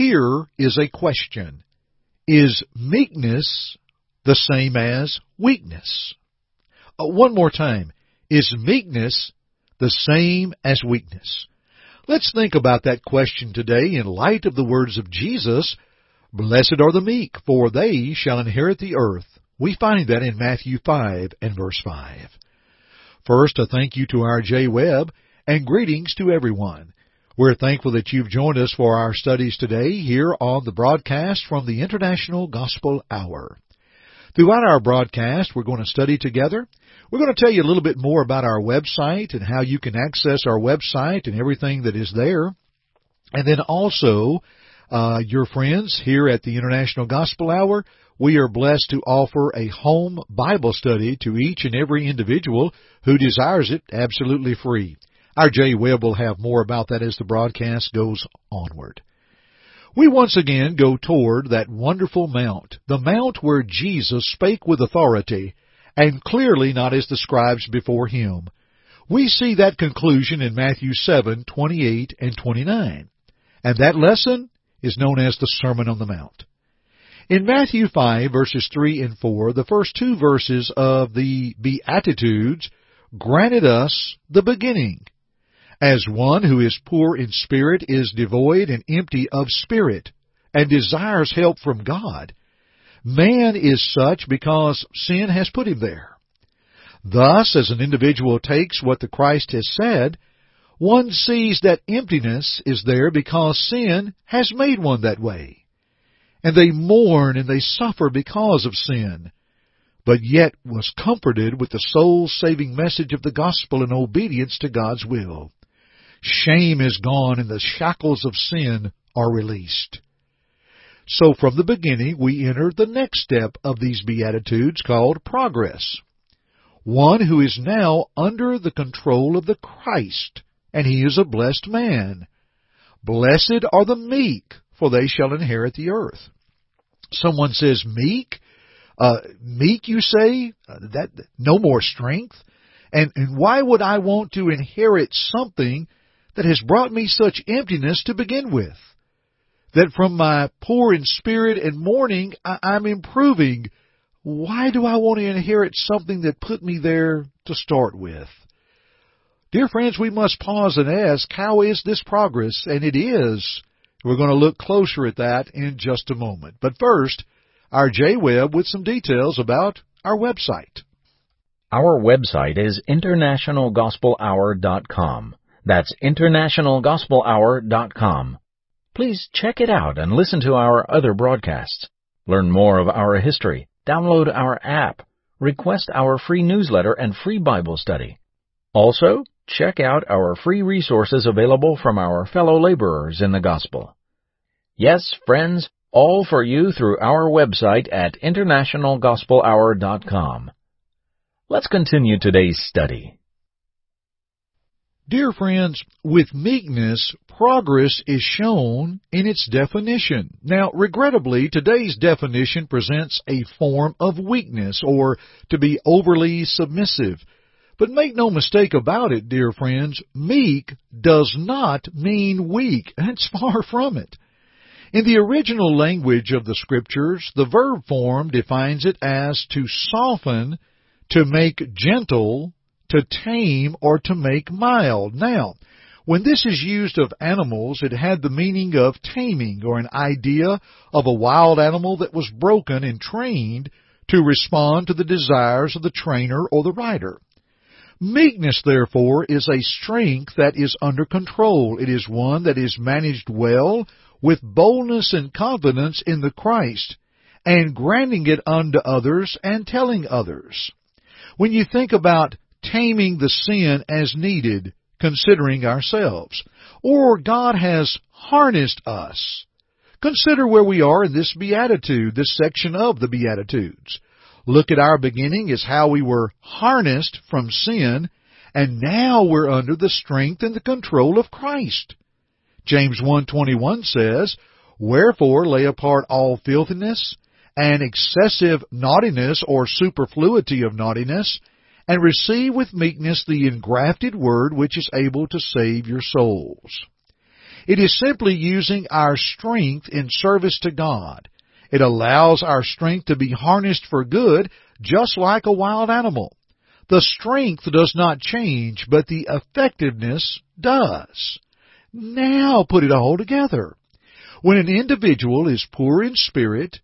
Here is a question. Is meekness the same as weakness? Uh, one more time. Is meekness the same as weakness? Let's think about that question today in light of the words of Jesus, Blessed are the meek, for they shall inherit the earth. We find that in Matthew 5 and verse 5. First, a thank you to our J Webb and greetings to everyone. We're thankful that you've joined us for our studies today here on the broadcast from the International Gospel Hour. Throughout our broadcast, we're going to study together. We're going to tell you a little bit more about our website and how you can access our website and everything that is there. And then also, uh, your friends here at the International Gospel Hour, we are blessed to offer a home Bible study to each and every individual who desires it absolutely free. Our J Webb will have more about that as the broadcast goes onward. We once again go toward that wonderful mount, the mount where Jesus spake with authority, and clearly not as the scribes before him. We see that conclusion in Matthew 7:28 and 29. And that lesson is known as the Sermon on the Mount. In Matthew 5 verses 3 and 4, the first two verses of the Beatitudes granted us the beginning. As one who is poor in spirit is devoid and empty of spirit, and desires help from God, man is such because sin has put him there. Thus, as an individual takes what the Christ has said, one sees that emptiness is there because sin has made one that way. And they mourn and they suffer because of sin, but yet was comforted with the soul saving message of the gospel and obedience to God's will. Shame is gone and the shackles of sin are released. So from the beginning we enter the next step of these Beatitudes called progress. One who is now under the control of the Christ, and he is a blessed man. Blessed are the meek, for they shall inherit the earth. Someone says meek? Uh, meek, you say? Uh, that no more strength? And, and why would I want to inherit something that has brought me such emptiness to begin with. That from my poor in spirit and mourning, I- I'm improving. Why do I want to inherit something that put me there to start with? Dear friends, we must pause and ask, how is this progress? And it is. We're going to look closer at that in just a moment. But first, our J Webb with some details about our website. Our website is internationalgospelhour.com. That's internationalgospelhour.com. Please check it out and listen to our other broadcasts. Learn more of our history, download our app, request our free newsletter and free Bible study. Also, check out our free resources available from our fellow laborers in the gospel. Yes, friends, all for you through our website at internationalgospelhour.com. Let's continue today's study. Dear friends, with meekness, progress is shown in its definition. Now, regrettably, today's definition presents a form of weakness or to be overly submissive. But make no mistake about it, dear friends, meek does not mean weak. That's far from it. In the original language of the scriptures, the verb form defines it as to soften, to make gentle, to tame or to make mild. Now, when this is used of animals, it had the meaning of taming or an idea of a wild animal that was broken and trained to respond to the desires of the trainer or the rider. Meekness, therefore, is a strength that is under control. It is one that is managed well with boldness and confidence in the Christ and granting it unto others and telling others. When you think about taming the sin as needed, considering ourselves. Or God has harnessed us, Consider where we are in this beatitude, this section of the Beatitudes. Look at our beginning as how we were harnessed from sin, and now we're under the strength and the control of Christ. James 1:21 says, "Wherefore lay apart all filthiness and excessive naughtiness or superfluity of naughtiness, and receive with meekness the engrafted word which is able to save your souls." It is simply using our strength in service to God. It allows our strength to be harnessed for good, just like a wild animal. The strength does not change, but the effectiveness does. Now put it all together. When an individual is poor in spirit,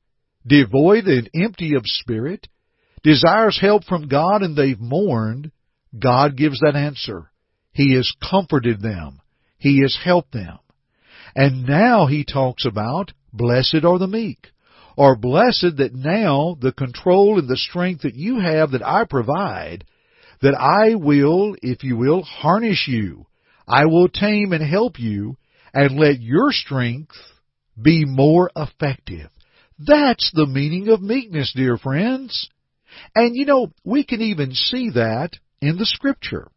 devoid and empty of spirit, desires help from God and they've mourned, God gives that answer. He has comforted them. He has helped them. And now he talks about blessed are the meek, or blessed that now the control and the strength that you have that I provide, that I will, if you will, harness you. I will tame and help you and let your strength be more effective. That's the meaning of meekness, dear friends. And you know, we can even see that in the scripture.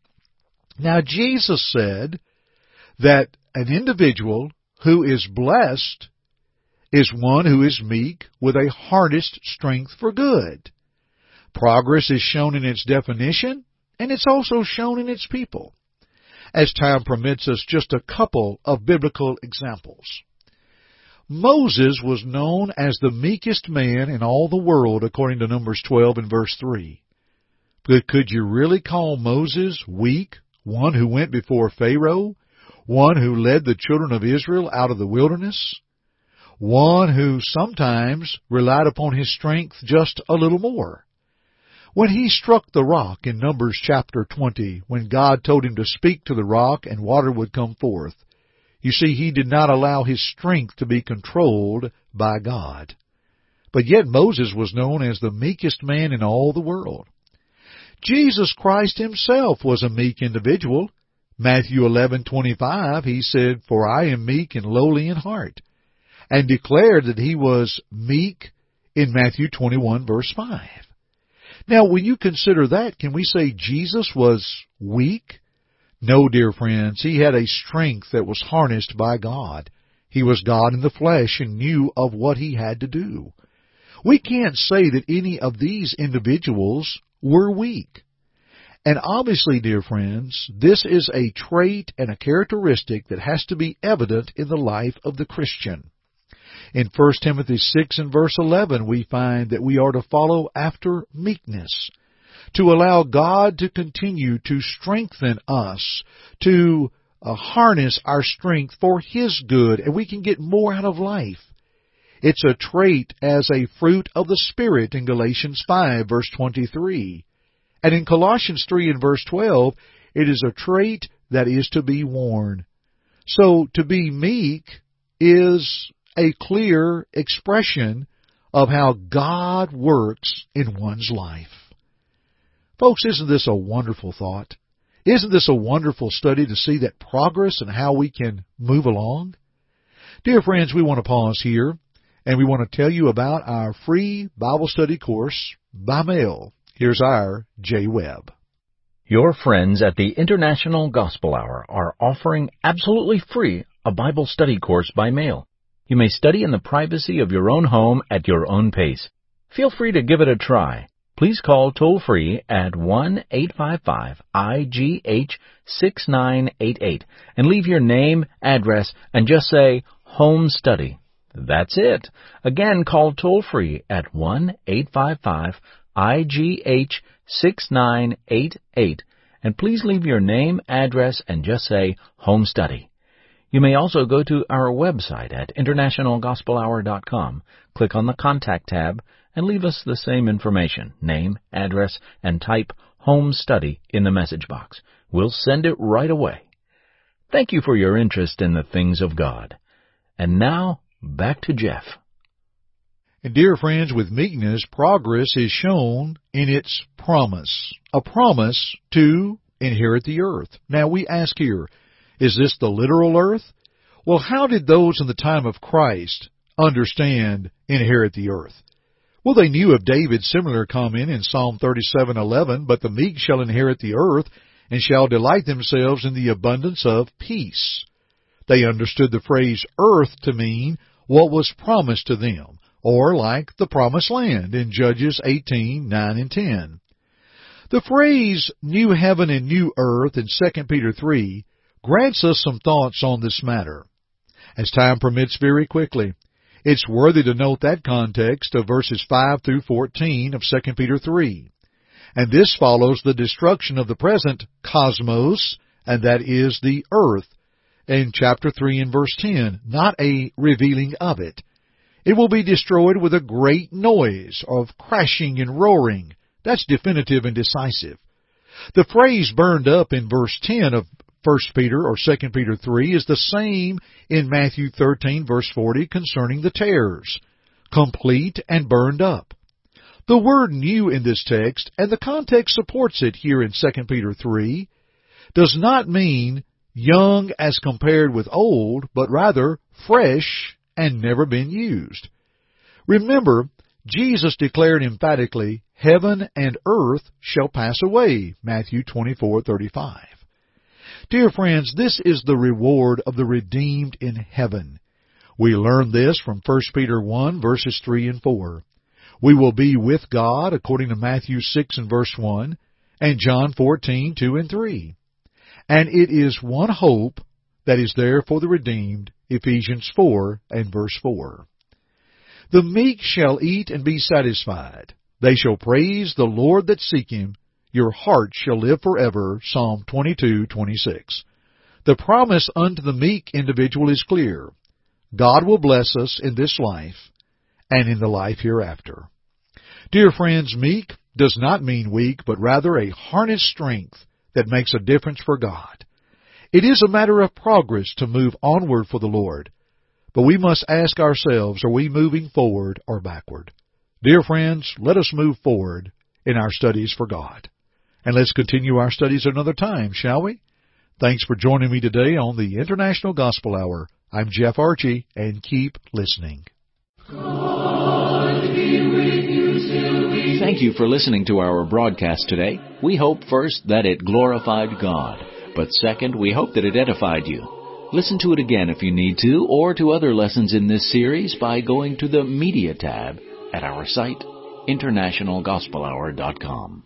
Now Jesus said that an individual who is blessed is one who is meek with a harnessed strength for good. Progress is shown in its definition, and it's also shown in its people. As time permits us, just a couple of biblical examples. Moses was known as the meekest man in all the world, according to Numbers 12 and verse 3. But could you really call Moses weak, one who went before Pharaoh, one who led the children of Israel out of the wilderness, one who sometimes relied upon his strength just a little more. When he struck the rock in Numbers chapter 20, when God told him to speak to the rock and water would come forth, you see, he did not allow his strength to be controlled by God. But yet Moses was known as the meekest man in all the world. Jesus Christ himself was a meek individual. Matthew 11:25 he said, "For I am meek and lowly in heart," and declared that he was meek in Matthew 21 verse 5. Now, when you consider that, can we say Jesus was weak? No, dear friends, he had a strength that was harnessed by God. He was God in the flesh and knew of what he had to do. We can't say that any of these individuals were weak. And obviously, dear friends, this is a trait and a characteristic that has to be evident in the life of the Christian. In 1 Timothy 6 and verse 11, we find that we are to follow after meekness, to allow God to continue to strengthen us, to uh, harness our strength for His good, and we can get more out of life. It's a trait as a fruit of the Spirit in Galatians 5 verse 23. And in Colossians 3 and verse 12, it is a trait that is to be worn. So to be meek is a clear expression of how God works in one's life. Folks, isn't this a wonderful thought? Isn't this a wonderful study to see that progress and how we can move along? Dear friends, we want to pause here and we want to tell you about our free Bible study course by mail. Here's our J. Webb. Your friends at the International Gospel Hour are offering absolutely free a Bible study course by mail. You may study in the privacy of your own home at your own pace. Feel free to give it a try. Please call toll free at 1 855 IGH 6988 and leave your name, address, and just say home study. That's it. Again, call toll free at 1 855 IGH 6988 and please leave your name, address, and just say Home Study. You may also go to our website at internationalgospelhour.com, click on the Contact tab, and leave us the same information, name, address, and type Home Study in the message box. We'll send it right away. Thank you for your interest in the things of God. And now, back to Jeff. And dear friends, with meekness, progress is shown in its promise. A promise to inherit the earth. Now we ask here, is this the literal earth? Well, how did those in the time of Christ understand inherit the earth. Well, they knew of David's similar comment in Psalm 37:11, but the meek shall inherit the earth and shall delight themselves in the abundance of peace. They understood the phrase earth to mean what was promised to them, or like the promised land in Judges 18:9 and 10. The phrase new heaven and new earth in 2 Peter 3 grants us some thoughts on this matter. As time permits very quickly, it's worthy to note that context of verses 5 through 14 of 2 Peter 3. And this follows the destruction of the present cosmos, and that is the earth, in chapter 3 and verse 10, not a revealing of it. It will be destroyed with a great noise of crashing and roaring. That's definitive and decisive. The phrase burned up in verse 10 of 1 Peter or 2 Peter 3 is the same in Matthew 13 verse 40 concerning the tares. Complete and burned up. The word new in this text, and the context supports it here in 2 Peter 3, does not mean young as compared with old, but rather fresh and never been used. Remember, Jesus declared emphatically, Heaven and earth shall pass away, Matthew 24:35. Dear friends, this is the reward of the redeemed in heaven. We learn this from 1 Peter 1 verses 3 and 4. We will be with God according to Matthew 6 and verse 1 and John 14, 2 and 3. And it is one hope that is there for the redeemed, Ephesians 4 and verse 4. The meek shall eat and be satisfied. They shall praise the Lord that seek him. Your heart shall live forever. Psalm 22:26. The promise unto the meek individual is clear. God will bless us in this life and in the life hereafter. Dear friends, meek does not mean weak, but rather a harnessed strength that makes a difference for God. It is a matter of progress to move onward for the Lord, but we must ask ourselves, are we moving forward or backward? Dear friends, let us move forward in our studies for God. And let's continue our studies another time, shall we? Thanks for joining me today on the International Gospel Hour. I'm Jeff Archey, and keep listening. Thank you for listening to our broadcast today. We hope first that it glorified God, but second, we hope that it edified you. Listen to it again if you need to, or to other lessons in this series by going to the Media tab at our site, internationalgospelhour.com.